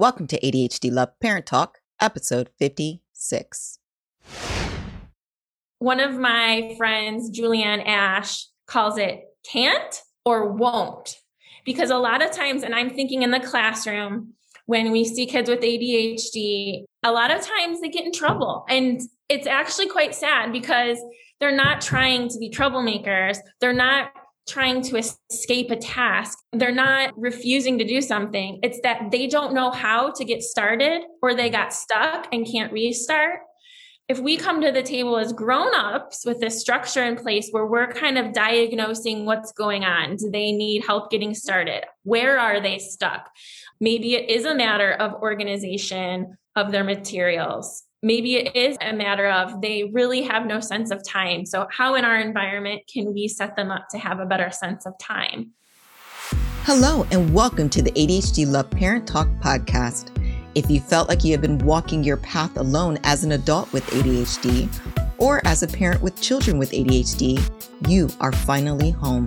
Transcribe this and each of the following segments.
Welcome to ADHD Love Parent Talk, episode 56. One of my friends, Julianne Ash, calls it can't or won't. Because a lot of times, and I'm thinking in the classroom, when we see kids with ADHD, a lot of times they get in trouble. And it's actually quite sad because they're not trying to be troublemakers. They're not trying to escape a task. They're not refusing to do something. It's that they don't know how to get started or they got stuck and can't restart. If we come to the table as grown-ups with this structure in place where we're kind of diagnosing what's going on, do they need help getting started? Where are they stuck? Maybe it is a matter of organization of their materials maybe it is a matter of they really have no sense of time. So, how in our environment can we set them up to have a better sense of time? Hello, and welcome to the ADHD Love Parent Talk podcast. If you felt like you have been walking your path alone as an adult with ADHD or as a parent with children with ADHD, you are finally home.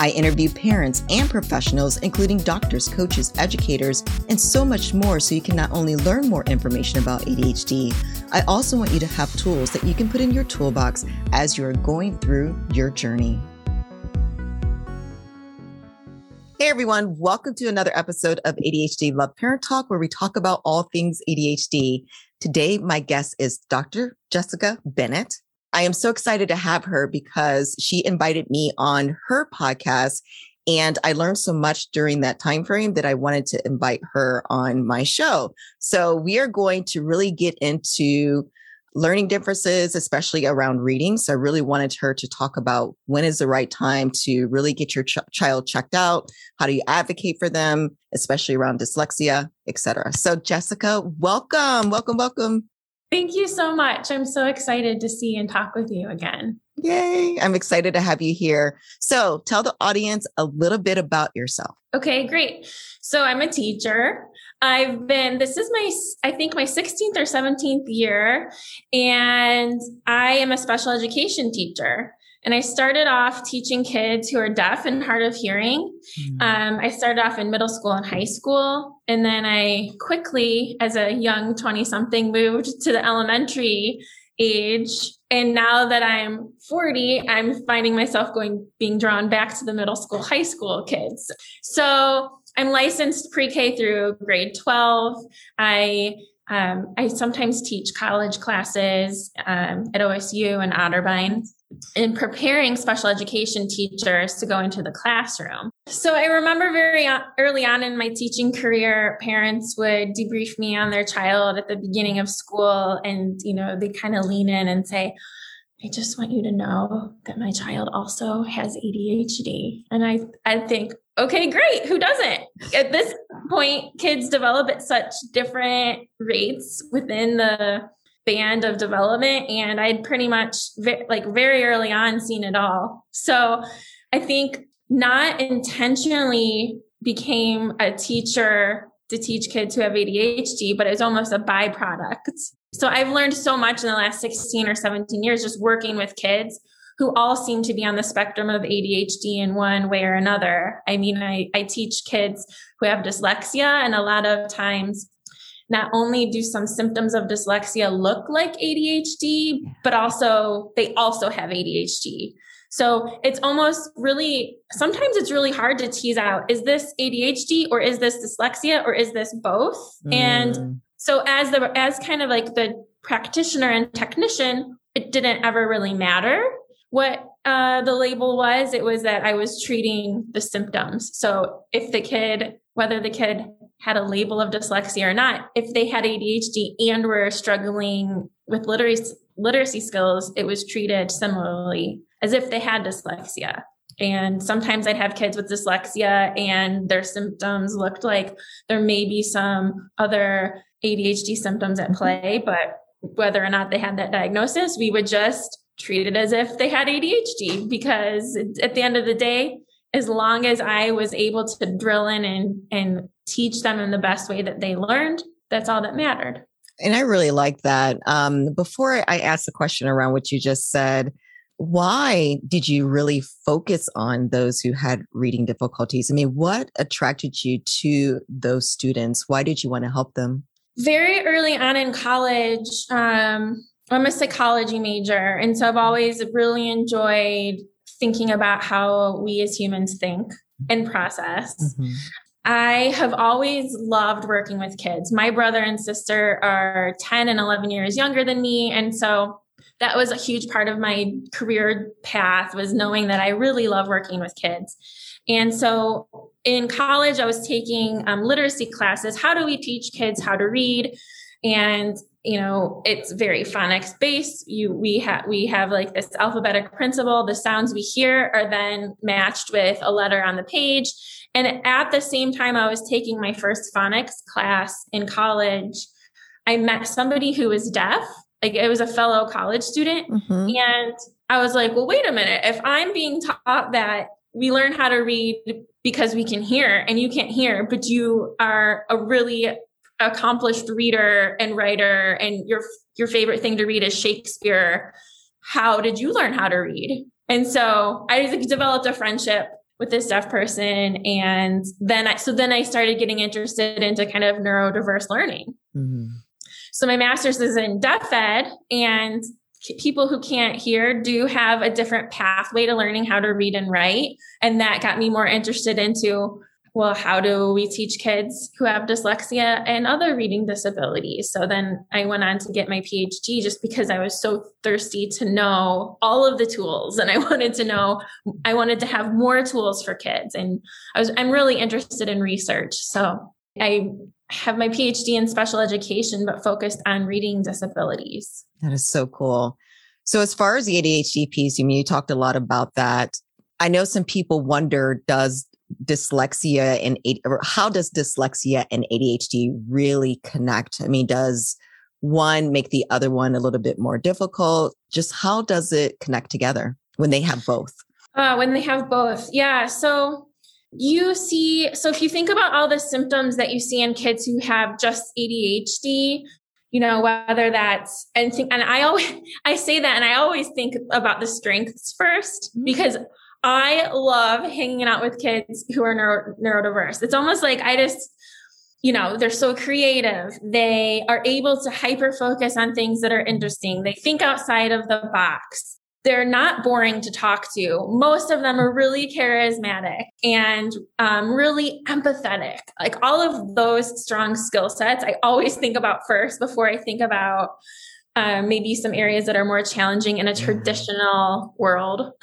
I interview parents and professionals, including doctors, coaches, educators, and so much more, so you can not only learn more information about ADHD, I also want you to have tools that you can put in your toolbox as you are going through your journey. Hey everyone, welcome to another episode of ADHD Love Parent Talk, where we talk about all things ADHD. Today, my guest is Dr. Jessica Bennett. I am so excited to have her because she invited me on her podcast and I learned so much during that time frame that I wanted to invite her on my show. So we are going to really get into learning differences, especially around reading. So I really wanted her to talk about when is the right time to really get your ch- child checked out. How do you advocate for them, especially around dyslexia, etc. So Jessica, welcome, welcome, welcome. Thank you so much. I'm so excited to see and talk with you again. Yay. I'm excited to have you here. So tell the audience a little bit about yourself. Okay, great. So I'm a teacher. I've been, this is my, I think my 16th or 17th year, and I am a special education teacher. And I started off teaching kids who are deaf and hard of hearing. Mm-hmm. Um, I started off in middle school and high school. And then I quickly, as a young 20 something, moved to the elementary age. And now that I'm 40, I'm finding myself going, being drawn back to the middle school, high school kids. So I'm licensed pre K through grade 12. I um, I sometimes teach college classes um, at OSU and Otterbein in preparing special education teachers to go into the classroom. So I remember very uh, early on in my teaching career, parents would debrief me on their child at the beginning of school and, you know, they kind of lean in and say, I just want you to know that my child also has ADHD. And I, I think, okay, great. Who doesn't? At this point, kids develop at such different rates within the band of development and I'd pretty much like very early on seen it all. So I think not intentionally became a teacher to teach kids who have ADHD, but it was almost a byproduct. So I've learned so much in the last 16 or 17 years just working with kids who all seem to be on the spectrum of ADHD in one way or another. I mean, I, I teach kids who have dyslexia, and a lot of times not only do some symptoms of dyslexia look like ADHD, but also they also have ADHD. So it's almost really, sometimes it's really hard to tease out is this ADHD or is this dyslexia or is this both? Mm. And so as the, as kind of like the practitioner and technician, it didn't ever really matter what uh, the label was. It was that I was treating the symptoms. So if the kid, whether the kid had a label of dyslexia or not, if they had ADHD and were struggling with literacy, literacy skills, it was treated similarly as if they had dyslexia. And sometimes I'd have kids with dyslexia and their symptoms looked like there may be some other ADHD symptoms at play, mm-hmm. but whether or not they had that diagnosis, we would just treat it as if they had ADHD because at the end of the day, as long as I was able to drill in and, and teach them in the best way that they learned, that's all that mattered. And I really like that. Um, before I ask the question around what you just said, why did you really focus on those who had reading difficulties? I mean, what attracted you to those students? Why did you want to help them? Very early on in college, um, I'm a psychology major. And so I've always really enjoyed thinking about how we as humans think and process. Mm-hmm. I have always loved working with kids. My brother and sister are 10 and 11 years younger than me. And so that was a huge part of my career path was knowing that I really love working with kids. And so in college, I was taking um, literacy classes. How do we teach kids how to read? And you know, it's very phonics based. You we have we have like this alphabetic principle. The sounds we hear are then matched with a letter on the page. And at the same time, I was taking my first phonics class in college. I met somebody who was deaf like it was a fellow college student. Mm-hmm. And I was like, well, wait a minute. If I'm being taught that we learn how to read because we can hear and you can't hear, but you are a really accomplished reader and writer and your your favorite thing to read is Shakespeare. How did you learn how to read? And so I developed a friendship with this deaf person and then I so then I started getting interested into kind of neurodiverse learning. Mm-hmm. So my master's is in deaf ed and people who can't hear do have a different pathway to learning how to read and write. And that got me more interested into, well, how do we teach kids who have dyslexia and other reading disabilities? So then I went on to get my PhD just because I was so thirsty to know all of the tools and I wanted to know, I wanted to have more tools for kids. And I was, I'm really interested in research. So I have my PhD in special education, but focused on reading disabilities. That is so cool. So, as far as the ADHD piece, you mean you talked a lot about that. I know some people wonder does dyslexia and how does dyslexia and ADHD really connect? I mean, does one make the other one a little bit more difficult? Just how does it connect together when they have both? Uh, when they have both, yeah. So you see so if you think about all the symptoms that you see in kids who have just ADHD you know whether that's and think and I always I say that and I always think about the strengths first mm-hmm. because I love hanging out with kids who are neuro, neurodiverse it's almost like I just you know they're so creative they are able to hyper focus on things that are interesting they think outside of the box they're not boring to talk to. Most of them are really charismatic and um, really empathetic. Like all of those strong skill sets, I always think about first before I think about um, maybe some areas that are more challenging in a mm-hmm. traditional world.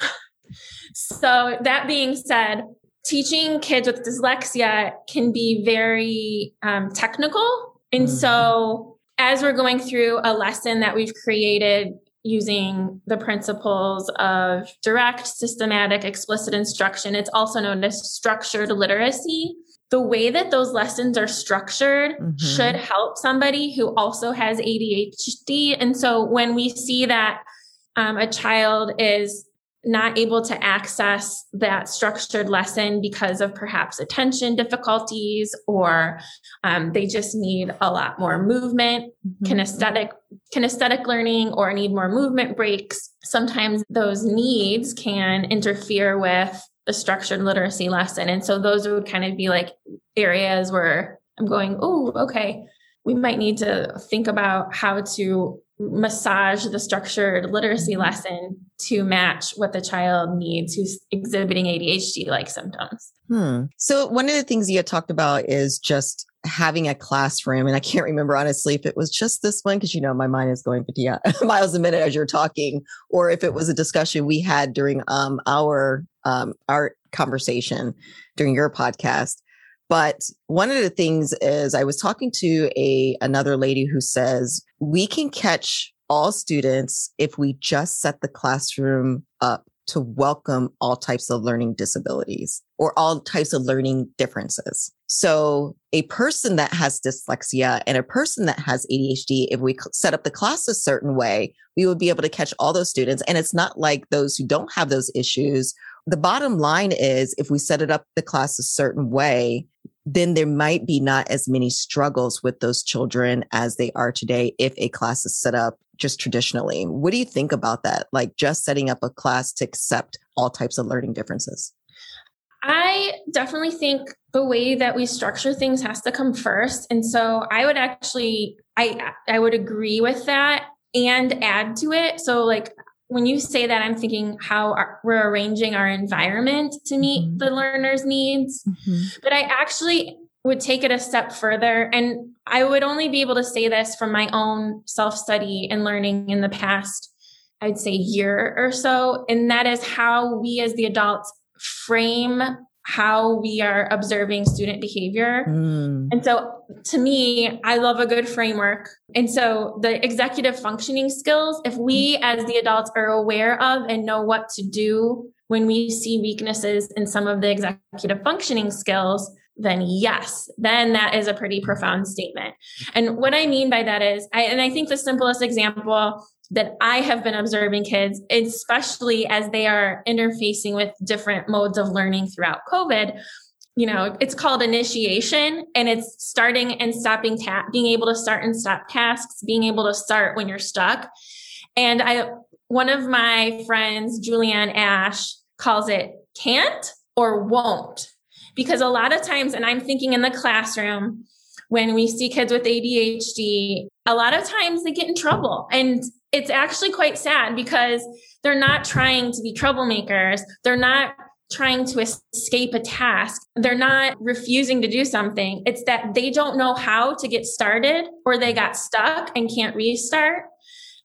so, that being said, teaching kids with dyslexia can be very um, technical. And mm-hmm. so, as we're going through a lesson that we've created using the principles of direct, systematic, explicit instruction. It's also known as structured literacy. The way that those lessons are structured mm-hmm. should help somebody who also has ADHD. And so when we see that um, a child is not able to access that structured lesson because of perhaps attention difficulties or um, they just need a lot more movement. Mm-hmm. kinesthetic kinesthetic learning or need more movement breaks sometimes those needs can interfere with the structured literacy lesson. And so those would kind of be like areas where i'm going oh okay. We might need to think about how to massage the structured literacy mm-hmm. lesson to match what the child needs who's exhibiting ADHD like symptoms. Hmm. So, one of the things you had talked about is just having a classroom. And I can't remember honestly if it was just this one, because you know, my mind is going 50 miles a minute as you're talking, or if it was a discussion we had during um, our um, our conversation during your podcast. But one of the things is I was talking to a another lady who says we can catch all students if we just set the classroom up to welcome all types of learning disabilities or all types of learning differences. So a person that has dyslexia and a person that has ADHD, if we set up the class a certain way, we would be able to catch all those students. And it's not like those who don't have those issues. The bottom line is if we set it up the class a certain way, then there might be not as many struggles with those children as they are today if a class is set up just traditionally. What do you think about that? Like just setting up a class to accept all types of learning differences? I definitely think the way that we structure things has to come first. And so I would actually I I would agree with that and add to it. So like when you say that, I'm thinking how our, we're arranging our environment to meet mm-hmm. the learner's needs. Mm-hmm. But I actually would take it a step further. And I would only be able to say this from my own self study and learning in the past, I'd say, year or so. And that is how we as the adults frame how we are observing student behavior. Mm. And so to me, I love a good framework. And so the executive functioning skills, if we as the adults are aware of and know what to do when we see weaknesses in some of the executive functioning skills, then yes, then that is a pretty profound statement. And what I mean by that is, I, and I think the simplest example that I have been observing kids, especially as they are interfacing with different modes of learning throughout COVID. You know, it's called initiation and it's starting and stopping ta- being able to start and stop tasks, being able to start when you're stuck. And I, one of my friends, Julianne Ash, calls it can't or won't. Because a lot of times, and I'm thinking in the classroom, when we see kids with ADHD, a lot of times they get in trouble. And it's actually quite sad because they're not trying to be troublemakers. They're not trying to escape a task. They're not refusing to do something. It's that they don't know how to get started or they got stuck and can't restart.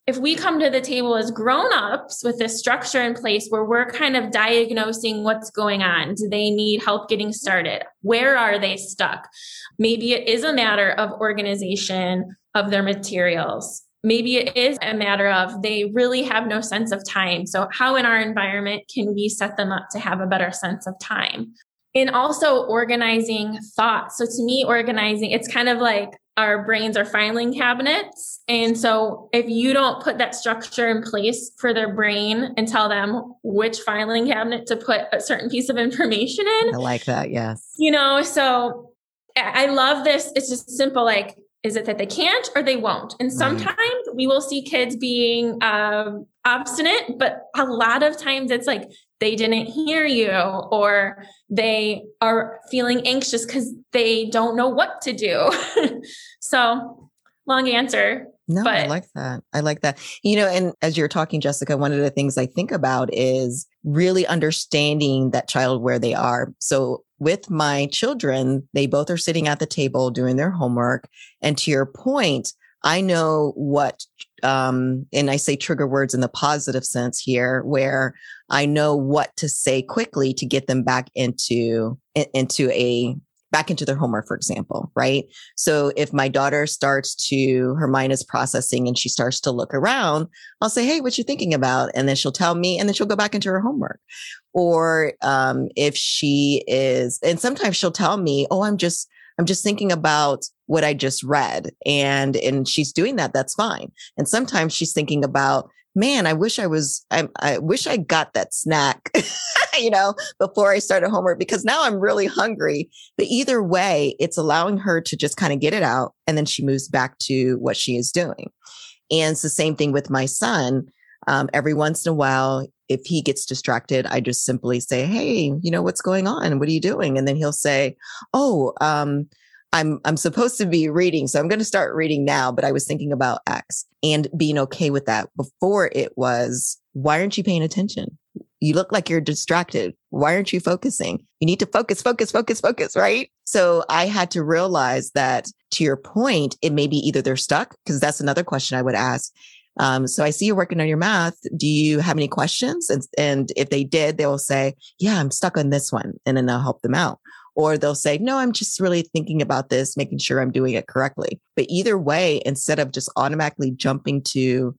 If we come to the table as grown-ups with this structure in place where we're kind of diagnosing what's going on, do they need help getting started? Where are they stuck? Maybe it is a matter of organization of their materials maybe it is a matter of they really have no sense of time. So, how in our environment can we set them up to have a better sense of time? And also organizing thoughts. So, to me, organizing, it's kind of like our brains are filing cabinets. And so, if you don't put that structure in place for their brain and tell them which filing cabinet to put a certain piece of information in, I like that. Yes. You know, so I love this. It's just simple like is it that they can't or they won't? And sometimes right. we will see kids being um, obstinate, but a lot of times it's like they didn't hear you or they are feeling anxious because they don't know what to do. so, long answer. No, but- I like that. I like that. You know, and as you're talking, Jessica, one of the things I think about is really understanding that child where they are. So with my children, they both are sitting at the table doing their homework. And to your point, I know what, um, and I say trigger words in the positive sense here, where I know what to say quickly to get them back into, into a back into their homework, for example, right? So if my daughter starts to, her mind is processing and she starts to look around, I'll say, Hey, what you thinking about? And then she'll tell me and then she'll go back into her homework. Or, um, if she is, and sometimes she'll tell me, Oh, I'm just, I'm just thinking about what I just read. And, and she's doing that. That's fine. And sometimes she's thinking about, man, I wish I was, I, I wish I got that snack, you know, before I started homework because now I'm really hungry. But either way, it's allowing her to just kind of get it out. And then she moves back to what she is doing. And it's the same thing with my son. Um, every once in a while, if he gets distracted, I just simply say, Hey, you know, what's going on? What are you doing? And then he'll say, Oh, um, I'm I'm supposed to be reading, so I'm going to start reading now, but I was thinking about X and being okay with that. Before it was, why aren't you paying attention? You look like you're distracted. Why aren't you focusing? You need to focus, focus, focus, focus, right? So I had to realize that to your point, it may be either they're stuck, because that's another question I would ask. Um, so I see you're working on your math. Do you have any questions? And, and if they did, they will say, yeah, I'm stuck on this one. And then I'll help them out or they'll say, no, I'm just really thinking about this, making sure I'm doing it correctly. But either way, instead of just automatically jumping to,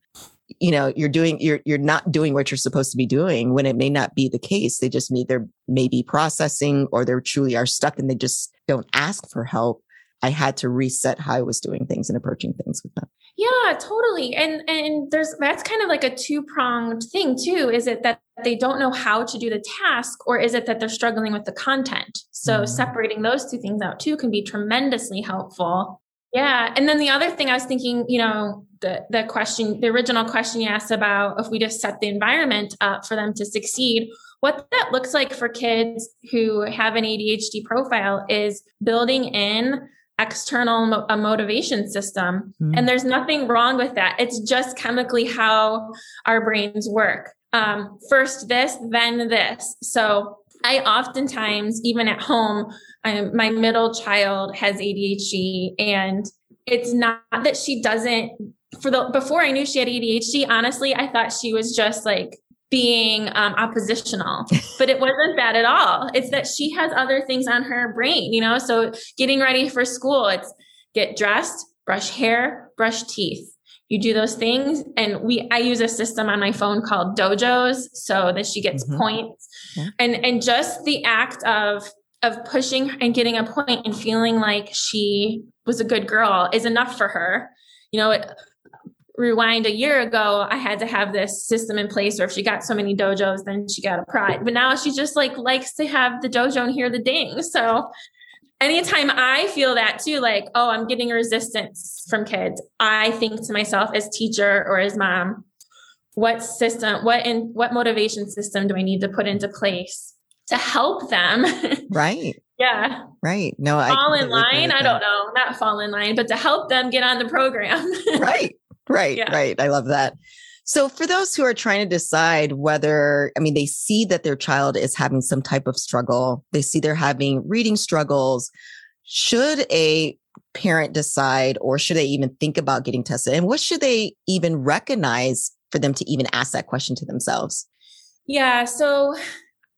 you know, you're doing, you're, you're not doing what you're supposed to be doing when it may not be the case. They just mean they're maybe processing or they truly are stuck and they just don't ask for help. I had to reset how I was doing things and approaching things with them. Yeah, totally. And and there's that's kind of like a two-pronged thing too. Is it that they don't know how to do the task or is it that they're struggling with the content? So mm-hmm. separating those two things out too can be tremendously helpful. Yeah. And then the other thing I was thinking, you know, the the question, the original question you asked about if we just set the environment up for them to succeed, what that looks like for kids who have an ADHD profile is building in external mo- a motivation system. Mm. And there's nothing wrong with that. It's just chemically how our brains work. Um, first this, then this. So I oftentimes, even at home, I'm, my middle child has ADHD and it's not that she doesn't for the before I knew she had ADHD, honestly, I thought she was just like being um, oppositional, but it wasn't that at all. It's that she has other things on her brain, you know? So getting ready for school, it's get dressed, brush hair, brush teeth. You do those things. And we, I use a system on my phone called dojos so that she gets mm-hmm. points yeah. and, and just the act of, of pushing and getting a point and feeling like she was a good girl is enough for her. You know, it, rewind a year ago, I had to have this system in place or if she got so many dojos, then she got a pride. But now she just like likes to have the dojo and hear the ding. So anytime I feel that too, like, oh, I'm getting resistance from kids, I think to myself as teacher or as mom, what system, what in what motivation system do I need to put into place to help them? Right. yeah. Right. No, I fall in line. I don't know, not fall in line, but to help them get on the program. right. Right, yeah. right. I love that. So, for those who are trying to decide whether, I mean, they see that their child is having some type of struggle, they see they're having reading struggles. Should a parent decide, or should they even think about getting tested? And what should they even recognize for them to even ask that question to themselves? Yeah. So,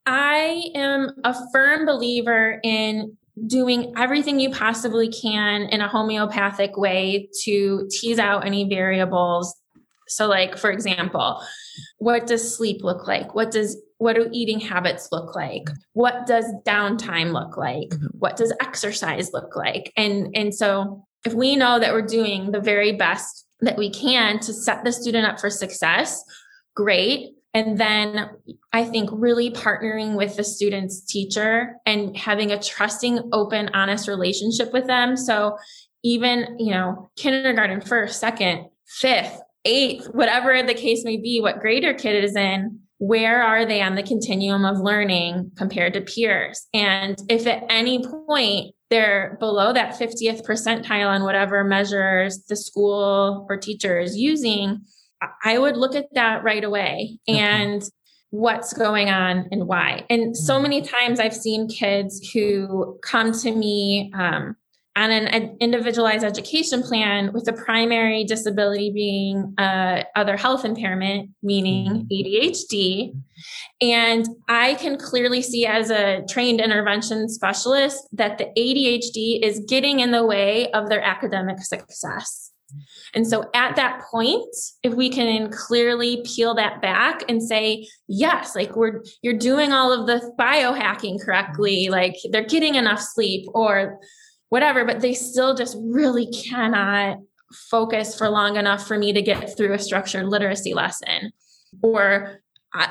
I am a firm believer in doing everything you possibly can in a homeopathic way to tease out any variables. So, like, for example, what does sleep look like? What does what do eating habits look like? What does downtime look like? Mm-hmm. What does exercise look like? And and so if we know that we're doing the very best that we can to set the student up for success, great. And then I think really partnering with the student's teacher and having a trusting, open, honest relationship with them. So even, you know, kindergarten, first, second, fifth, eighth, whatever the case may be, what grade your kid is in, where are they on the continuum of learning compared to peers? And if at any point they're below that 50th percentile on whatever measures the school or teacher is using, I would look at that right away okay. and what's going on and why. And so mm-hmm. many times I've seen kids who come to me um, on an individualized education plan with the primary disability being uh, other health impairment, meaning mm-hmm. ADHD. And I can clearly see as a trained intervention specialist that the ADHD is getting in the way of their academic success. And so at that point, if we can clearly peel that back and say, yes, like we're, you're doing all of the biohacking correctly, mm-hmm. like they're getting enough sleep or whatever, but they still just really cannot focus for long enough for me to get through a structured literacy lesson. Or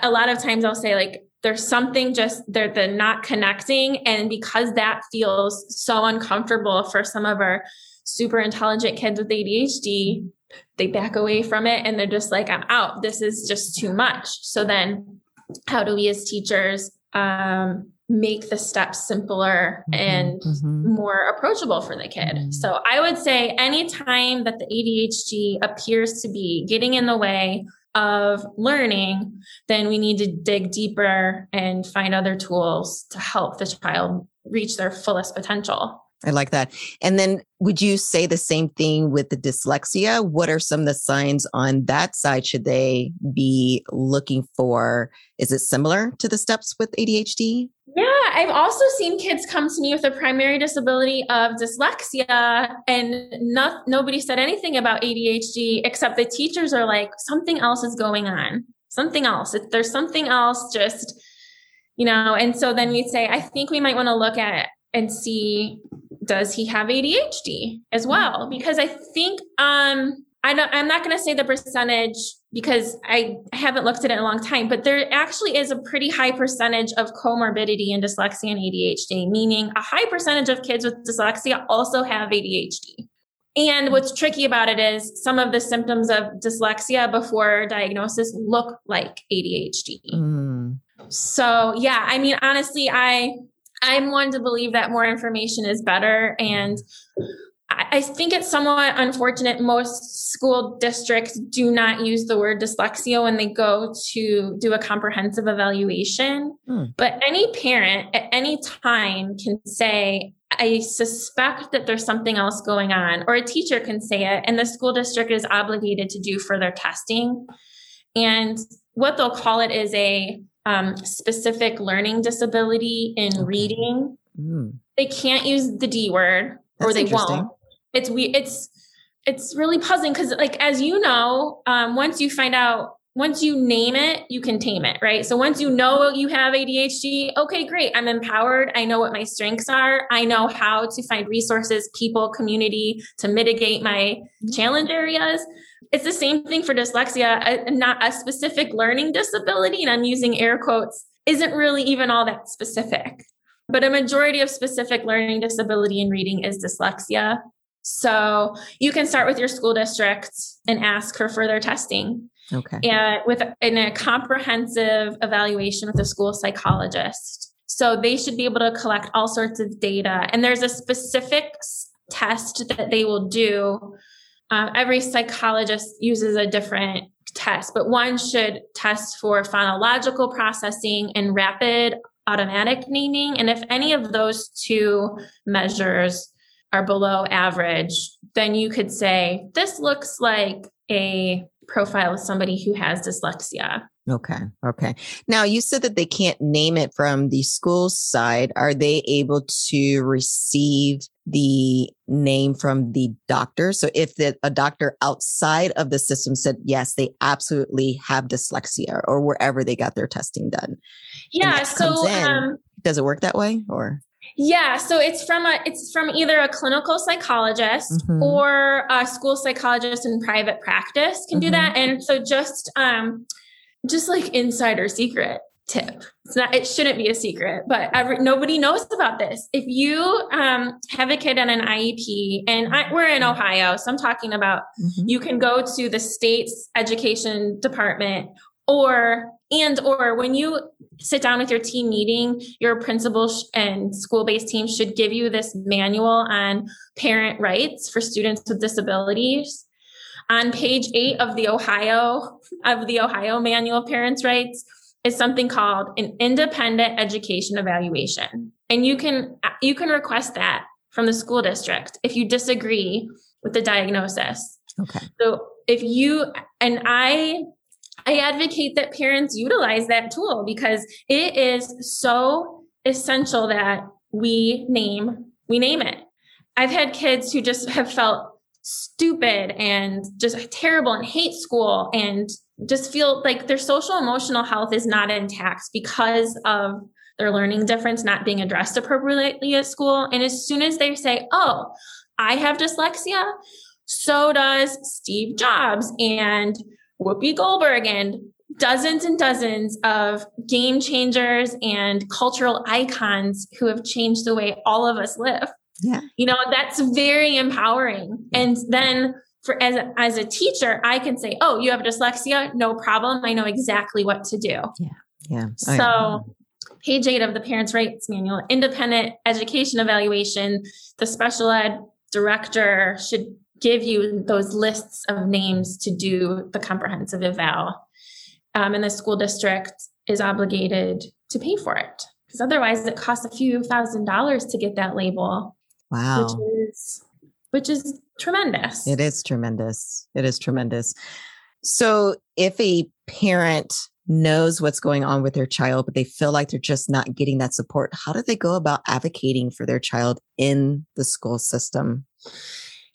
a lot of times I'll say, like, there's something just they're the not connecting. And because that feels so uncomfortable for some of our super intelligent kids with ADHD, they back away from it and they're just like, I'm out. This is just too much. So then, how do we as teachers um, make the steps simpler mm-hmm, and mm-hmm. more approachable for the kid? Mm-hmm. So I would say anytime that the ADHD appears to be getting in the way of learning, then we need to dig deeper and find other tools to help the child reach their fullest potential. I like that. And then would you say the same thing with the dyslexia? What are some of the signs on that side should they be looking for? Is it similar to the steps with ADHD? Yeah, I've also seen kids come to me with a primary disability of dyslexia, and not, nobody said anything about ADHD except the teachers are like, something else is going on. Something else. If there's something else, just, you know, and so then we'd say, I think we might want to look at and see does he have ADHD as mm-hmm. well? Because I think um I don't, I'm not going to say the percentage because I haven't looked at it in a long time, but there actually is a pretty high percentage of comorbidity in dyslexia and ADHD, meaning a high percentage of kids with dyslexia also have ADHD. And what's tricky about it is some of the symptoms of dyslexia before diagnosis look like ADHD. Mm. So, yeah, I mean, honestly, I I'm one to believe that more information is better. And I think it's somewhat unfortunate. Most school districts do not use the word dyslexia when they go to do a comprehensive evaluation. Hmm. But any parent at any time can say, I suspect that there's something else going on, or a teacher can say it, and the school district is obligated to do further testing. And what they'll call it is a um, specific learning disability in reading. Mm. They can't use the D word, That's or they won't. it's we it's it's really puzzling because like as you know um, once you find out once you name it you can tame it right? So once you know you have adhd okay great i'm empowered. I know what my strengths are. I know how to find resources people community to mitigate my challenge areas it's the same thing for dyslexia a, not a specific learning disability and i'm using air quotes isn't really even all that specific but a majority of specific learning disability in reading is dyslexia so you can start with your school district and ask for further testing. Okay. And with in a comprehensive evaluation with a school psychologist. So they should be able to collect all sorts of data. And there's a specific test that they will do. Uh, every psychologist uses a different test, but one should test for phonological processing and rapid automatic naming. And if any of those two measures are below average, then you could say, this looks like a profile of somebody who has dyslexia. Okay. Okay. Now you said that they can't name it from the school side. Are they able to receive the name from the doctor? So if the, a doctor outside of the system said, yes, they absolutely have dyslexia or wherever they got their testing done. Yeah. So in, um, does it work that way or? Yeah, so it's from a it's from either a clinical psychologist mm-hmm. or a school psychologist in private practice can mm-hmm. do that. And so just um just like insider secret tip. It's not it shouldn't be a secret, but every, nobody knows about this. If you um have a kid on an IEP and I, we're in Ohio, so I'm talking about mm-hmm. you can go to the state's education department or and or when you sit down with your team meeting your principal and school-based team should give you this manual on parent rights for students with disabilities on page 8 of the ohio of the ohio manual of parents rights is something called an independent education evaluation. And you can you can request that from the school district if you disagree with the diagnosis. Okay. So if you and i I advocate that parents utilize that tool because it is so essential that we name we name it. I've had kids who just have felt stupid and just terrible and hate school and just feel like their social emotional health is not intact because of their learning difference not being addressed appropriately at school. And as soon as they say, Oh, I have dyslexia, so does Steve Jobs and Whoopi Goldberg and dozens and dozens of game changers and cultural icons who have changed the way all of us live. Yeah. You know, that's very empowering. And then for as as a teacher, I can say, "Oh, you have dyslexia? No problem. I know exactly what to do." Yeah. Yeah. Oh, so, page 8 of the Parents' Rights Manual, independent education evaluation, the special ed director should give you those lists of names to do the comprehensive eval. Um, and the school district is obligated to pay for it because otherwise it costs a few thousand dollars to get that label. Wow. Which is which is tremendous. It is tremendous. It is tremendous. So if a parent knows what's going on with their child, but they feel like they're just not getting that support, how do they go about advocating for their child in the school system?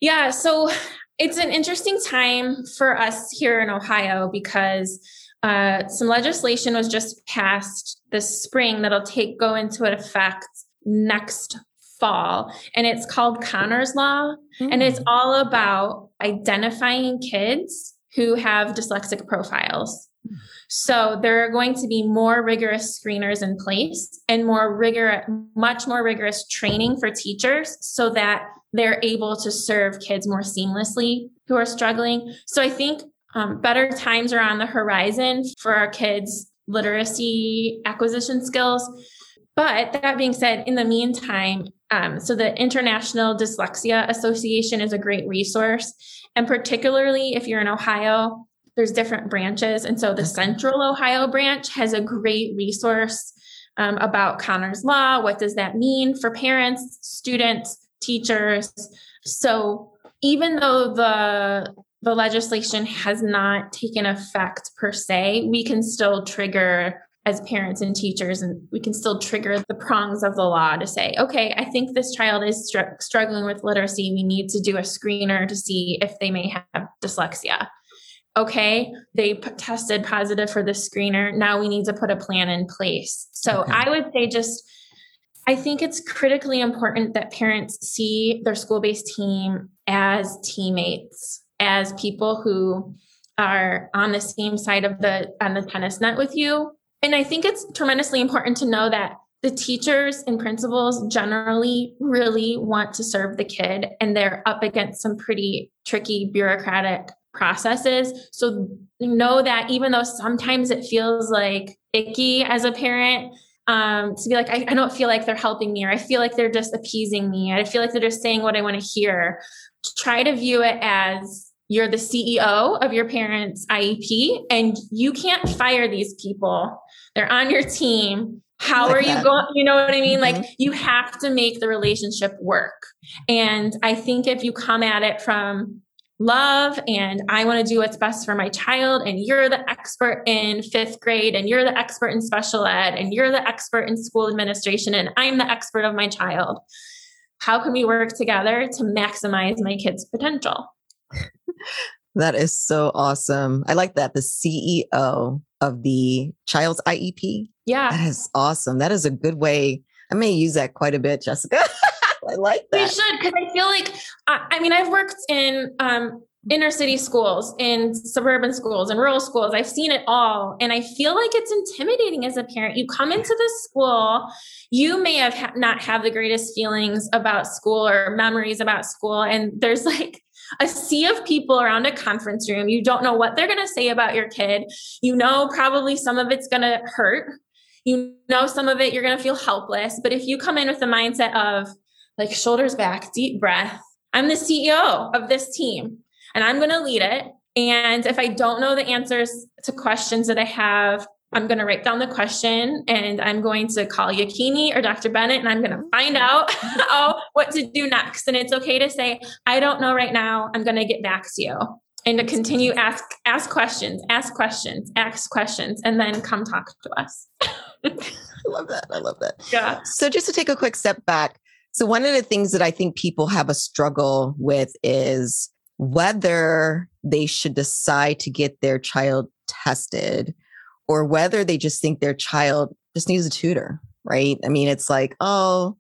Yeah, so it's an interesting time for us here in Ohio because uh, some legislation was just passed this spring that'll take go into effect next fall and it's called Connor's Law mm. and it's mm. all about identifying kids who have dyslexic profiles. So there are going to be more rigorous screeners in place and more rigorous, much more rigorous training for teachers so that they're able to serve kids more seamlessly who are struggling. So I think um, better times are on the horizon for our kids' literacy acquisition skills. But that being said, in the meantime, um, so the International Dyslexia Association is a great resource. And particularly if you're in Ohio, there's different branches. And so the Central Ohio branch has a great resource um, about Connor's Law. What does that mean for parents, students, teachers? So even though the the legislation has not taken effect per se, we can still trigger as parents and teachers, and we can still trigger the prongs of the law to say, okay, I think this child is str- struggling with literacy. We need to do a screener to see if they may have dyslexia. Okay, they p- tested positive for the screener. Now we need to put a plan in place. So okay. I would say just, I think it's critically important that parents see their school based team as teammates, as people who are on the same side of the on the tennis net with you and I think it's tremendously important to know that the teachers and principals generally really want to serve the kid and they're up against some pretty tricky bureaucratic processes. So know that even though sometimes it feels like icky as a parent, um, to be like, I, I don't feel like they're helping me, or I feel like they're just appeasing me. I feel like they're just saying what I want to hear. Try to view it as you're the CEO of your parents' IEP and you can't fire these people. They're on your team. How like are that. you going? You know what I mean? Mm-hmm. Like you have to make the relationship work. And I think if you come at it from love and I want to do what's best for my child, and you're the expert in fifth grade, and you're the expert in special ed, and you're the expert in school administration, and I'm the expert of my child. How can we work together to maximize my kid's potential? that is so awesome. I like that. The CEO of the child's IEP. Yeah. That is awesome. That is a good way. I may use that quite a bit, Jessica. I like that. You should, because I feel like, I, I, mean, I've worked in um, inner city schools, in suburban schools, and rural schools. I've seen it all. And I feel like it's intimidating as a parent. You come into the school, you may have ha- not have the greatest feelings about school or memories about school. And there's like, a sea of people around a conference room. You don't know what they're going to say about your kid. You know, probably some of it's going to hurt. You know, some of it you're going to feel helpless. But if you come in with the mindset of like shoulders back, deep breath, I'm the CEO of this team and I'm going to lead it. And if I don't know the answers to questions that I have, I'm going to write down the question and I'm going to call Yakini or Dr. Bennett and I'm going to find out how, what to do next. And it's okay to say, I don't know right now. I'm going to get back to you and to continue ask, ask questions, ask questions, ask questions, and then come talk to us. I love that. I love that. Yeah. So just to take a quick step back. So one of the things that I think people have a struggle with is whether they should decide to get their child tested or whether they just think their child just needs a tutor, right? I mean, it's like, oh,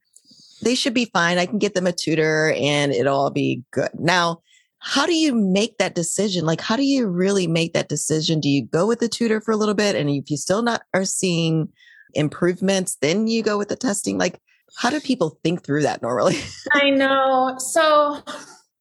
they should be fine. I can get them a tutor and it'll all be good. Now, how do you make that decision? Like, how do you really make that decision? Do you go with the tutor for a little bit? And if you still not are seeing improvements, then you go with the testing? Like, how do people think through that normally? I know. So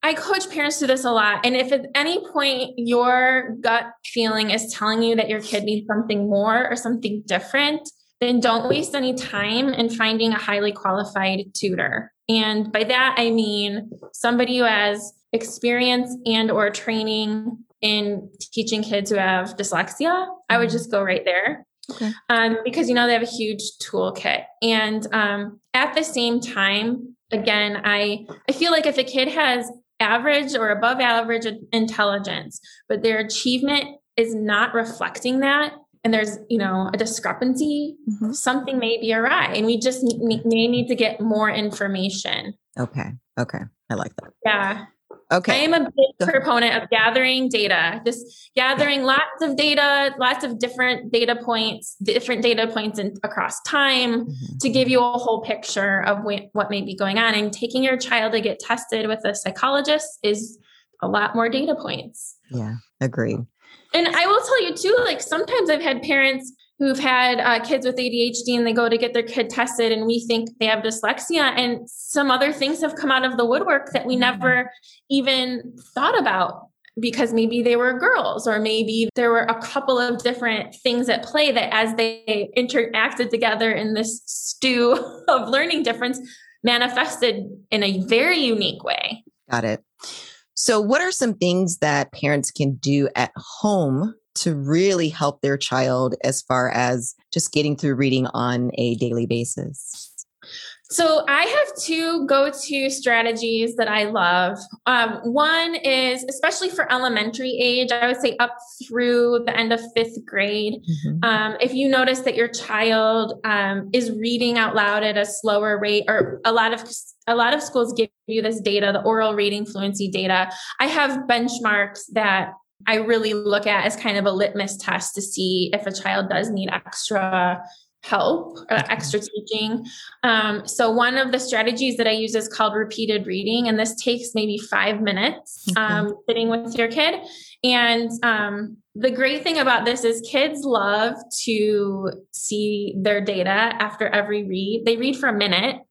I coach parents to this a lot. And if at any point your gut feeling is telling you that your kid needs something more or something different, then don't waste any time in finding a highly qualified tutor. And by that I mean somebody who has experience and or training in teaching kids who have dyslexia. I would mm-hmm. just go right there. Okay. Um, because you know they have a huge toolkit. And um, at the same time, again, I I feel like if a kid has average or above average intelligence, but their achievement is not reflecting that, and there's you know a discrepancy, mm-hmm. something may be awry, and we just may need to get more information. Okay. Okay. I like that. Yeah. Okay. I am a big proponent of gathering data, just gathering lots of data, lots of different data points, different data points in, across time mm-hmm. to give you a whole picture of wh- what may be going on. And taking your child to get tested with a psychologist is a lot more data points. Yeah, agreed. And I will tell you too, like sometimes I've had parents who've had uh, kids with ADHD and they go to get their kid tested and we think they have dyslexia and some other things have come out of the woodwork that we never even thought about because maybe they were girls or maybe there were a couple of different things at play that as they interacted together in this stew of learning difference manifested in a very unique way. Got it. So, what are some things that parents can do at home to really help their child as far as just getting through reading on a daily basis? So I have two go-to strategies that I love. Um, one is, especially for elementary age, I would say up through the end of fifth grade. Mm-hmm. Um, if you notice that your child um, is reading out loud at a slower rate, or a lot of a lot of schools give you this data, the oral reading fluency data. I have benchmarks that I really look at as kind of a litmus test to see if a child does need extra help or extra teaching. Um, so one of the strategies that I use is called repeated reading, and this takes maybe five minutes um, sitting with your kid. And um, the great thing about this is kids love to see their data after every read. They read for a minute.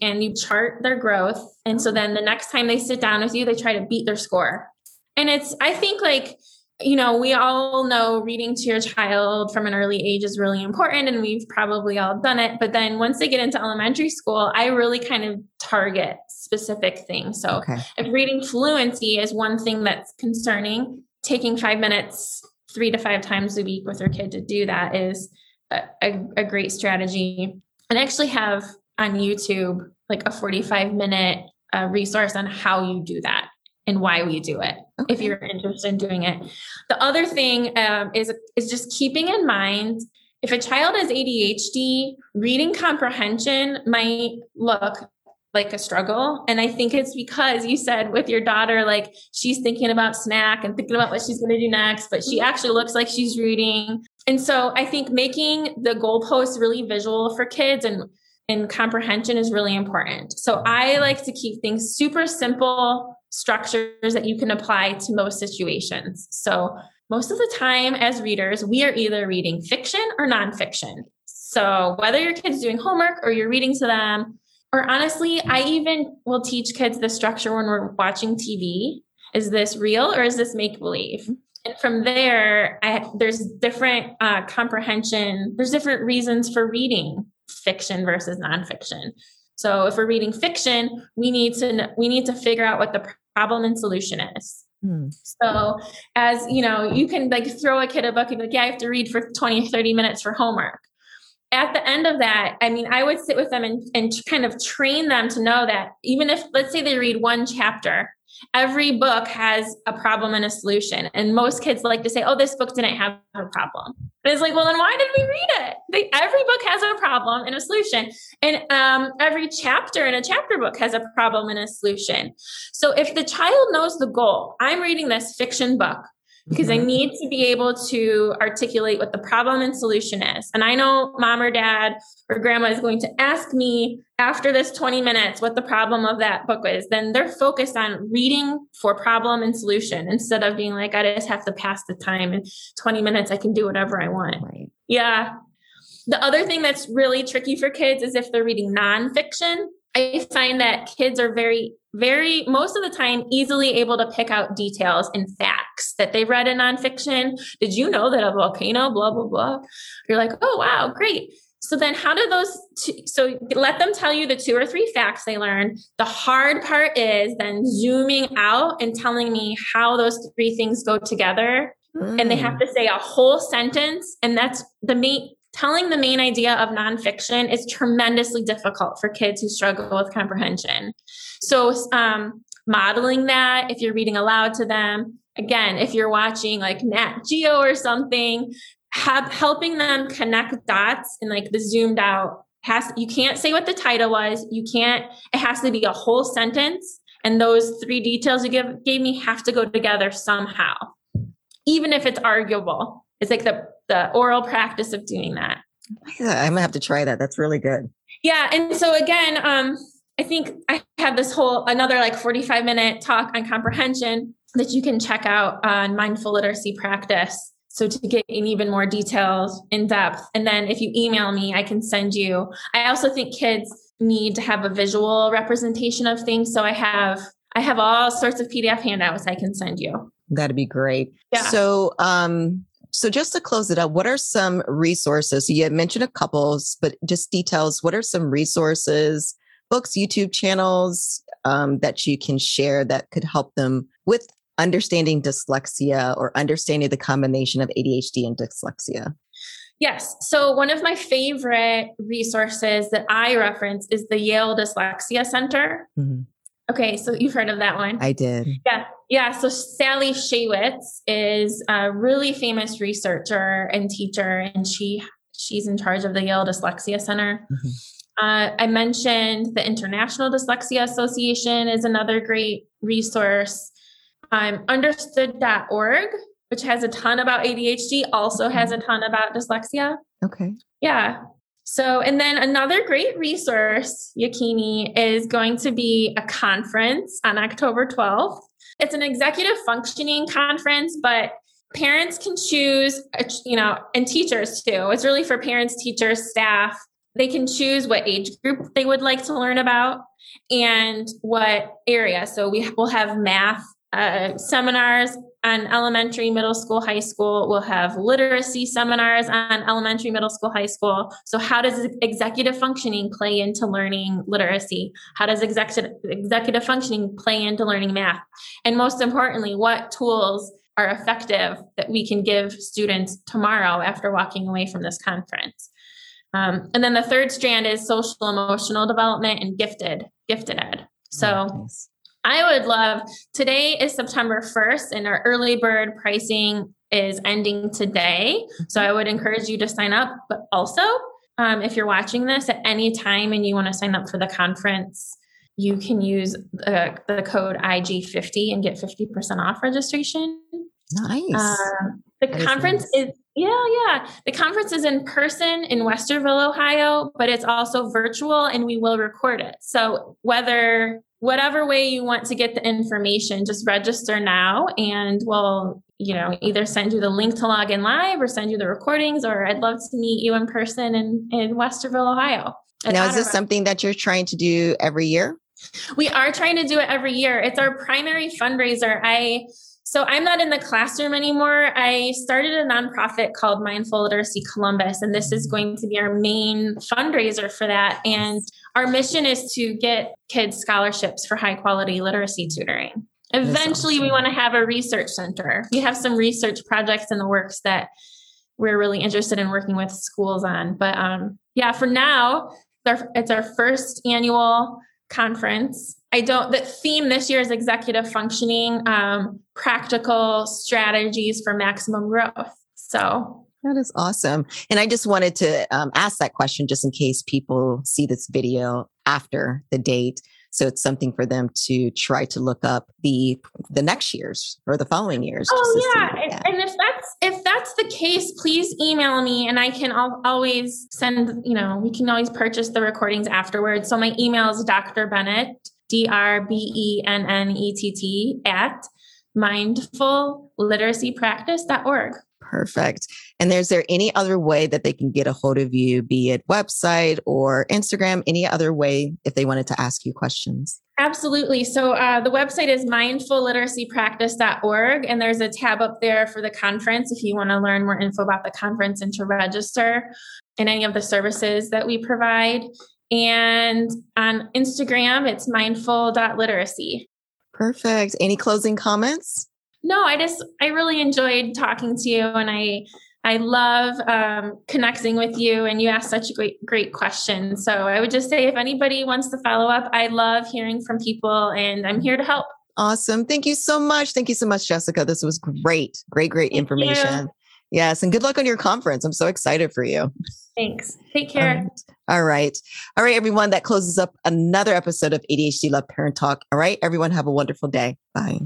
And you chart their growth. And so then the next time they sit down with you, they try to beat their score. And it's, I think, like, you know, we all know reading to your child from an early age is really important, and we've probably all done it. But then once they get into elementary school, I really kind of target specific things. So okay. if reading fluency is one thing that's concerning, taking five minutes three to five times a week with your kid to do that is a, a, a great strategy. And I actually have on YouTube like a 45 minute uh, resource on how you do that and why we do it okay. if you're interested in doing it. The other thing um, is is just keeping in mind if a child has ADHD, reading comprehension might look like a struggle. And I think it's because you said with your daughter, like she's thinking about snack and thinking about what she's going to do next, but she actually looks like she's reading. And so I think making the goalposts really visual for kids and and comprehension is really important. So I like to keep things super simple, structures that you can apply to most situations. So, most of the time as readers, we are either reading fiction or nonfiction. So, whether your kid's doing homework or you're reading to them, or honestly, I even will teach kids the structure when we're watching TV. Is this real or is this make believe? And from there, I, there's different uh, comprehension, there's different reasons for reading fiction versus nonfiction. So if we're reading fiction, we need to we need to figure out what the problem and solution is. Hmm. So as you know, you can like throw a kid a book and be like, yeah, I have to read for 20, 30 minutes for homework. At the end of that, I mean, I would sit with them and, and kind of train them to know that even if, let's say they read one chapter, every book has a problem and a solution. And most kids like to say, oh, this book didn't have a problem. But it's like, well, then why did we read it? They, every book has a problem and a solution. And um, every chapter in a chapter book has a problem and a solution. So if the child knows the goal, I'm reading this fiction book because mm-hmm. I need to be able to articulate what the problem and solution is. And I know mom or dad or grandma is going to ask me after this 20 minutes what the problem of that book is. Then they're focused on reading for problem and solution instead of being like, I just have to pass the time in 20 minutes. I can do whatever I want. Right. Yeah. The other thing that's really tricky for kids is if they're reading nonfiction. I find that kids are very, very, most of the time, easily able to pick out details and facts that they read in nonfiction. Did you know that a volcano, blah, blah, blah? You're like, oh, wow, great. So then how do those two, so let them tell you the two or three facts they learned. The hard part is then zooming out and telling me how those three things go together. Mm. And they have mm. to say a whole sentence. And that's the main telling the main idea of nonfiction is tremendously difficult for kids who struggle with comprehension. So, um, modeling that if you're reading aloud to them, again, if you're watching like Nat Geo or something, have helping them connect dots and like the zoomed out has you can't say what the title was. You can't. It has to be a whole sentence, and those three details you give gave me have to go together somehow, even if it's arguable. It's like the the oral practice of doing that. I'm gonna have to try that. That's really good. Yeah, and so again, um, I think I have this whole another like 45 minute talk on comprehension that you can check out on mindful literacy practice. So to get in even more details in depth. And then if you email me, I can send you. I also think kids need to have a visual representation of things. So I have I have all sorts of PDF handouts I can send you. That'd be great. Yeah. So um so just to close it up, what are some resources? So you had mentioned a couple, but just details. What are some resources, books, YouTube channels um, that you can share that could help them with understanding dyslexia or understanding the combination of ADHD and dyslexia? Yes. So one of my favorite resources that I reference is the Yale Dyslexia Center. Mm-hmm. Okay, so you've heard of that one? I did. Yeah. Yeah. So Sally Shaywitz is a really famous researcher and teacher, and she she's in charge of the Yale Dyslexia Center. Mm-hmm. Uh, I mentioned the International Dyslexia Association is another great resource. Um, understood.org, which has a ton about ADHD, also has a ton about dyslexia. Okay. Yeah. So, and then another great resource, Yakini, is going to be a conference on October 12th. It's an executive functioning conference, but parents can choose, you know, and teachers too. It's really for parents, teachers, staff. They can choose what age group they would like to learn about and what area. So we will have math uh, seminars on elementary, middle school, high school. We'll have literacy seminars on elementary, middle school, high school. So, how does executive functioning play into learning literacy? How does executive, executive functioning play into learning math? And most importantly, what tools are effective that we can give students tomorrow after walking away from this conference? Um, and then the third strand is social emotional development and gifted, gifted ed. So, nice. I would love today is September 1st and our early bird pricing is ending today. So I would encourage you to sign up. But also, um, if you're watching this at any time and you want to sign up for the conference, you can use the, the code IG50 and get 50% off registration. Nice. Uh, the that conference is, nice. is yeah, yeah. The conference is in person in Westerville, Ohio, but it's also virtual and we will record it. So whether whatever way you want to get the information, just register now and we'll, you know, either send you the link to log in live or send you the recordings, or I'd love to meet you in person in, in Westerville, Ohio. Now, is this something that you're trying to do every year? We are trying to do it every year. It's our primary fundraiser. I so I'm not in the classroom anymore. I started a nonprofit called Mindful Literacy Columbus, and this is going to be our main fundraiser for that. And our mission is to get kids scholarships for high quality literacy tutoring. Eventually, awesome. we want to have a research center. We have some research projects in the works that we're really interested in working with schools on. But um, yeah, for now, it's our first annual conference. I don't, the theme this year is executive functioning, um, practical strategies for maximum growth. So that is awesome. And I just wanted to um, ask that question just in case people see this video after the date. So it's something for them to try to look up the the next years or the following years. Oh yeah. and, and if that's if that's the case, please email me and I can al- always send. You know, we can always purchase the recordings afterwards. So my email is Dr. Bennett D R B E N N E T T at mindfulliteracypractice.org. Perfect. And is there any other way that they can get a hold of you, be it website or Instagram, any other way if they wanted to ask you questions? Absolutely. So uh, the website is mindfulliteracypractice.org, and there's a tab up there for the conference if you want to learn more info about the conference and to register and any of the services that we provide. And on Instagram, it's mindful.literacy. Perfect. Any closing comments? No, I just, I really enjoyed talking to you and I, I love um, connecting with you, and you asked such a great, great question. So I would just say, if anybody wants to follow up, I love hearing from people, and I'm here to help. Awesome! Thank you so much. Thank you so much, Jessica. This was great, great, great Thank information. You. Yes, and good luck on your conference. I'm so excited for you. Thanks. Take care. All right. All right, everyone. That closes up another episode of ADHD Love Parent Talk. All right, everyone, have a wonderful day. Bye.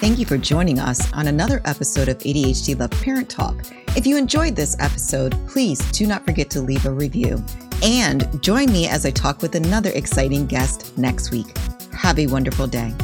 Thank you for joining us on another episode of ADHD Love Parent Talk. If you enjoyed this episode, please do not forget to leave a review and join me as I talk with another exciting guest next week. Have a wonderful day.